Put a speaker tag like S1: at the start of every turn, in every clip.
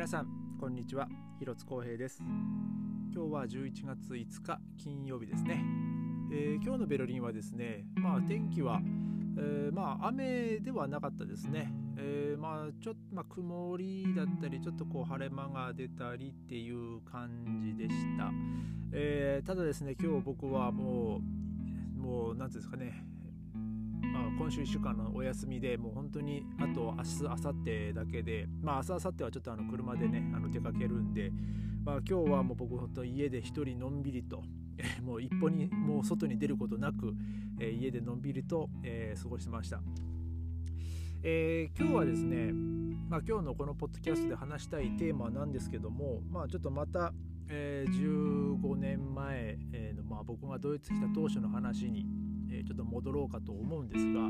S1: 皆さんこんにちは。広津光平です。今日は11月5日金曜日ですね、えー、今日のベルリンはですねまあ天気は、えー、まあ雨ではなかったですね、えー、まあちょっと、まあ、曇りだったりちょっとこう晴れ間が出たりっていう感じでした、えただですね今日僕はもうもう何ていうんですかね、今週1週間のお休みでもう本当にあと明日明後日だけでまあ明日明後日はちょっとあの車でねあの出かけるんで、まあ、今日はもう僕本当家で一人のんびりともう一歩にもう外に出ることなく、えー、家でのんびりと、えー、過ごしてました。えー、今日はですね、まあ、今日のこのポッドキャストで話したいテーマなんですけども、まあ、ちょっとまた、えー、15年前の、まあ、僕がドイツ来た当初の話に、え、ちょっと戻ろうかと思うんですが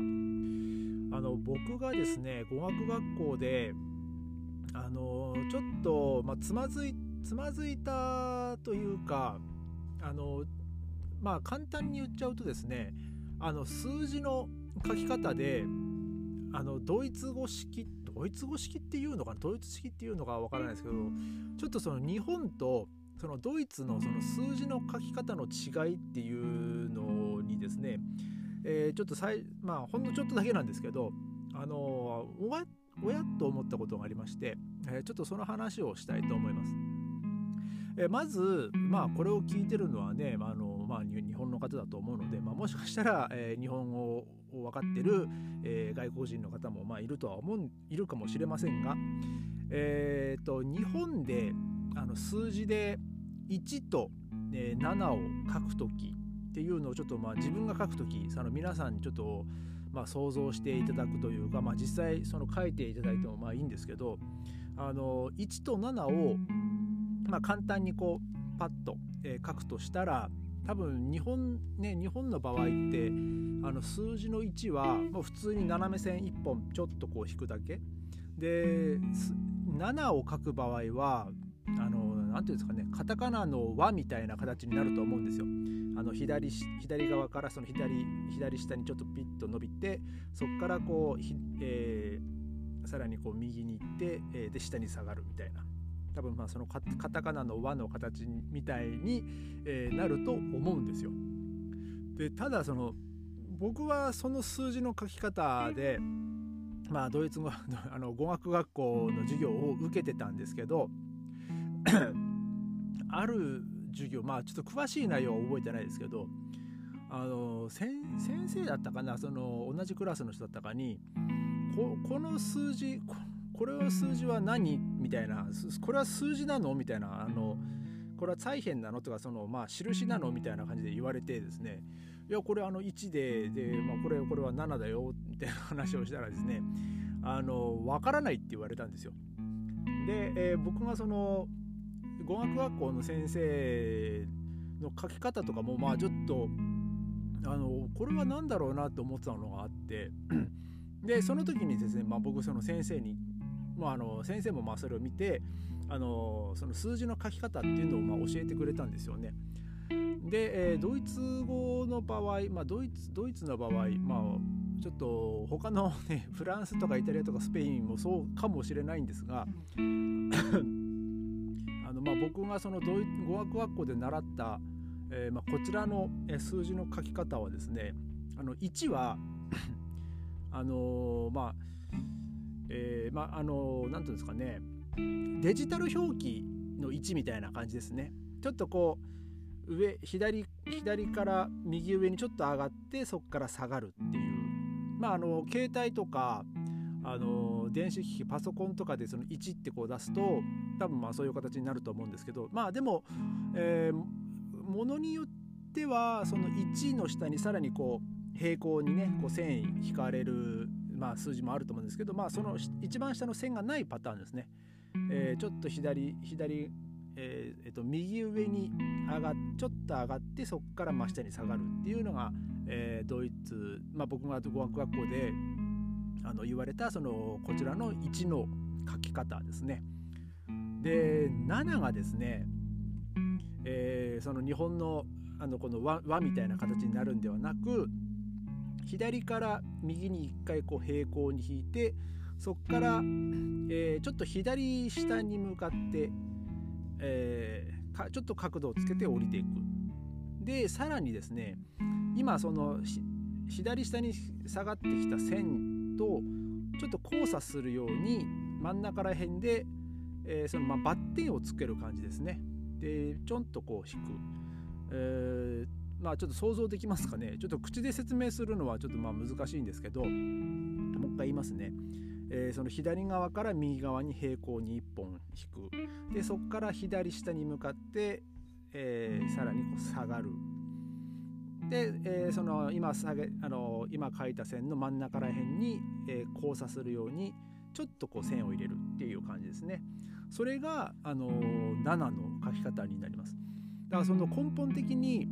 S1: あの僕がですね語学学校であのちょっと、まあ、つまずいつまずいたというかあのまあ簡単に言っちゃうとですねあの数字の書き方であのドイツ語式ドイツ語式っていうのかなドイツ式っていうのかわからないですけどちょっとその日本とそのドイツのその数字の書き方の違いっていうのにですね、えー、ちょっとさいまあほんのちょっとだけなんですけどあのおわおやと思ったことがありまして、えー、ちょっとその話をしたいと思います。えー、まず、まあ、これを聞いてるのはね、まああのまあ、日本の方だと思うので、まあ、もしかしたら、えー、日本語を分かってる、えー、外国人の方も、まあ、いるとは思ういるかもしれませんが、えーと、日本であの数字で1と、え7を書くときっていうのをちょっとまあ自分が書くときその皆さんにちょっとまあ想像していただくというか、まあ、実際その書いていただいてもまあいいんですけどあの1と7をまあ簡単にこうパッと、書くとしたら多分日本ね日本の場合ってあの数字の1はもう普通に斜め線1本ちょっとこう引くだけで7を書く場合はあの何ていうんですかねカタカナの輪みたいな形になると思うんですよ。あの左左側からその左左下にちょっとピッと伸びてそこからこう、えー、さらにこう右に行って、えー、で下に下がるみたいな多分まあそのカタカナの輪の形みたいに、えー、なると思うんですよ。でただその僕はその数字の書き方でまあドイツ語 あの語学学校の授業を受けてたんですけど ある授業まあちょっと詳しい内容は覚えてないですけどあの先生だったかなその同じクラスの人だったかにここの数字これは数字は何？みたいなこれは数字なの？みたいなあのこれは再編なの？とかそのまあ印なの？みたいな感じで言われてですねいやこれあの1でで、まあ、これこれは7だよみたいな話をしたらですねあの分からないって言われたんですよ。で、えー、僕がその語学学校の先生の書き方とかもまあちょっとあのこれは何だろうなと思ってたのがあって でその時にですね、まあ、僕その先生に、まあ、あの先生もまあそれを見てあのその数字の書き方っていうのをまあ教えてくれたんですよね。で、えー、ドイツ語の場合、まあ、ドイツドイツの場合、まあ、ちょっと他の、ね、フランスとかイタリアとかスペインもそうかもしれないんですがまあ、僕がその語学学校で習った、えー、まあ、こちらの数字の書き方はですねあの1は あのー、まあえー、まああの何ていうんですかねデジタル表記の1みたいな感じですね。ちょっとこう上左左から右上にちょっと上がってそこから下がるっていう。まああの携帯とかあの電子機器パソコンとかでその1ってこう出すと多分まあそういう形になると思うんですけどまあでも、えー、ものによってはその1の下にさらにこう平行にねこう線引かれる、まあ、数字もあると思うんですけどまあその一番下の線がないパターンですね。えー、ちょっと左左えーえー、と右上に上がちょっと上がってそこから真下に下がるっていうのが、えー、ドイツ、まあ、僕が語学学校であの言われたそのこちらの1の書き方ですね。で7がですね、えー、その日本のあのこの輪輪みたいな形になるんではなく左から右に1回こう平行に引いてそこから、えー、ちょっと左下に向かって、えー、かちょっと角度をつけて降りていくでさらにですね今その左下に下がってきた線とちょっと交差するように真ん中ら辺で、えー、そのまバッテンをつける感じですね。でちょんとこう引く、えーまあちょっと想像できますかね。ちょっと口で説明するのはちょっとまあ難しいんですけどもう一回言いますね、えー、その左側から右側に平行に1本引く。でそこから左下に向かって、えー、さらにこう下がる。で、えー、その今下げあの今書いた線の真ん中ら辺に、えー、交差するようにちょっとこう線を入れるっていう感じですねそれがあの7の書き方になりますだからその根本的に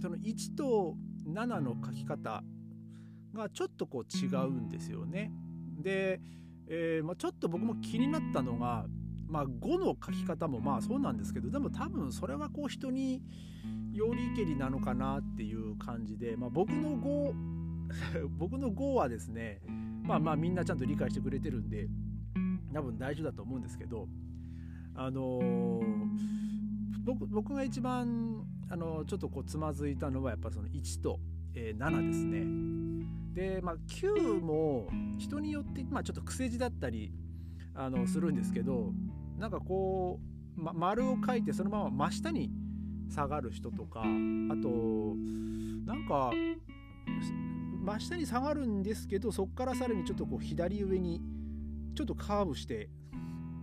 S1: その1と7の書き方がちょっとこう違うんですよね。で、えー、まあ、ちょっと僕も気になったのが、まあ、5の書き方もまあそうなんですけどでも多分それはこう人によりけりなのかなっていう感じで、まあ、僕の5 僕の5はですねまあまあみんなちゃんと理解してくれてるんで多分大丈夫だと思うんですけどあのー、僕僕が一番あのちょっとこうつまずいたのはやっぱその1と、えー、7ですね。で、まあ、9も人によって、まあ、ちょっと癖字だったりあのするんですけどなんかこう、ま、丸を書いてそのまま真下に下がる人とかあとなんか真下に下がるんですけどそこからさらにちょっとこう左上にちょっとカーブして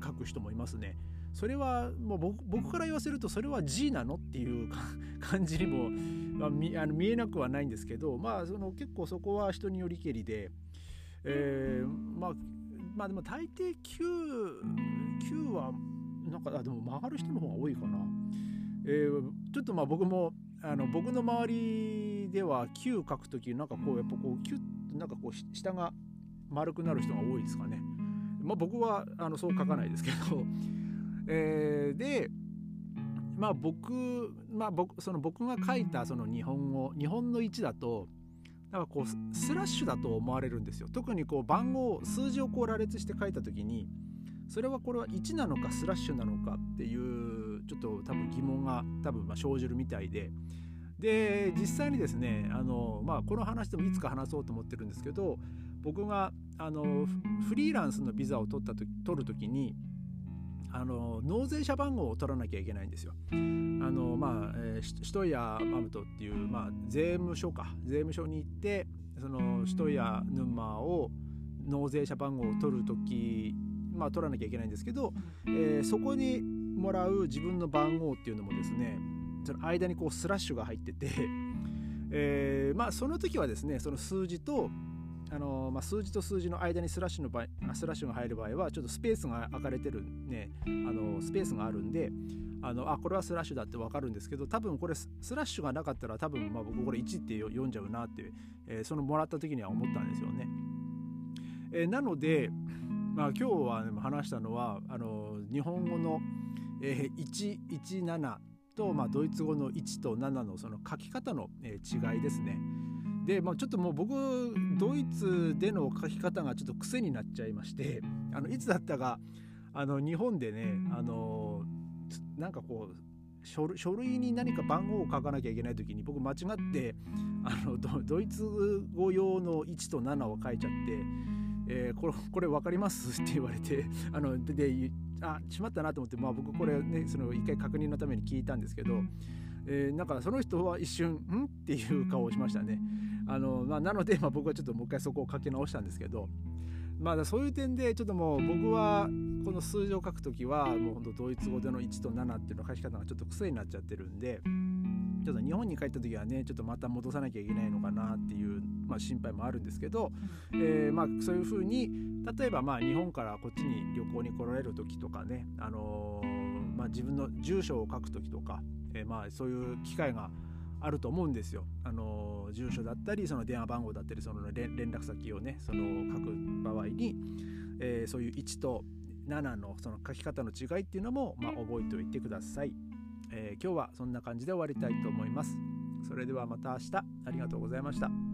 S1: 書く人もいますね。それはもう僕僕から言わせるとそれは G なのっていう 感じにも、まあ、見あの見えなくはないんですけどまあその結構そこは人によりけりで、えー、まあまあでも大抵 9, 9はなんかあでも曲がる人の方が多いかな。えー、ちょっとまあ僕もあの僕の周りでは9書く時なんかこうやっぱこうキュッなんかこう下が丸くなる人が多いですかね。まあ僕はあのそう書かないですけど。えー、でまあ僕まあ僕その僕が書いたその日本語日本の1だとなんかこうスラッシュだと思われるんですよ特にこう番号数字をこう羅列して書いた時にそれはこれは1なのかスラッシュなのかっていうちょっと多分疑問が多分ま生じるみたいでで実際にですねあの、まあ、この話でもいつか話そうと思ってるんですけど僕があのフリーランスのビザを取った時取る時にあの納税者番号を取らなきゃいけないんですよ。あのまあ、えー、シトイヤマムトっていう、まあ、税務署か税務署に行ってそのシトイヤヌンマを納税者番号を取る時まあ取らなきゃいけないんですけど、えー、そこにもらう自分の番号っていうのもですねその間にこうスラッシュが入ってて、えー、まあその時はですねその数字とあのまあ、数字と数字の間にスラッシュの場合スラッシュが入る場合はちょっとスペースが空かれてるねあのスペースがあるんであのあこれはスラッシュだって分かるんですけど多分これスラッシュがなかったら多分まあ僕これ1って読んじゃうなって、えー、そのもらった時には思ったんですよね。えー、なので、まあ、今日は、ね、話したのはあの日本語の、えー、117と、まあ、ドイツ語の1と7のその書き方の、えー、違いですね。で、まあ、ちょっともう僕ドイツでの書き方がちょっと癖になっちゃいましてあのいつだったかあの日本でねあのなんかこう書類に何か番号を書かなきゃいけない時に僕間違ってあのドイツ語用の1と7を書いちゃって、えー、これこれ分かります？って言われてあのでであしまったなと思って、まあ、僕これねその一回確認のために聞いたんですけど、えー、なんかその人は一瞬「ん?」っていう顔をしましたね。あのまあ、なので、まあ、僕はちょっともう一回そこを書き直したんですけど、まあ、そういう点でちょっともう僕はこの数字を書くときはもう本当ドイツ語での1と7っていうの書き方がちょっと癖になっちゃってるんでちょっと日本に帰った時はねちょっとまた戻さなきゃいけないのかなっていう、まあ、心配もあるんですけど、えー、まあそういうふうに例えばまあ日本からこっちに旅行に来られる時とかね、あのー、まあ、自分の住所を書く時とか、えー、まあそういう機会があると思うんですよ。あの住所だったりその電話番号だったりその連絡先をねその書く場合に、えー、そういう1と7のその書き方の違いっていうのも、まあ、覚えておいてください、えー、今日はそんな感じで終わりたいと思います。それではまた明日ありがとうございました。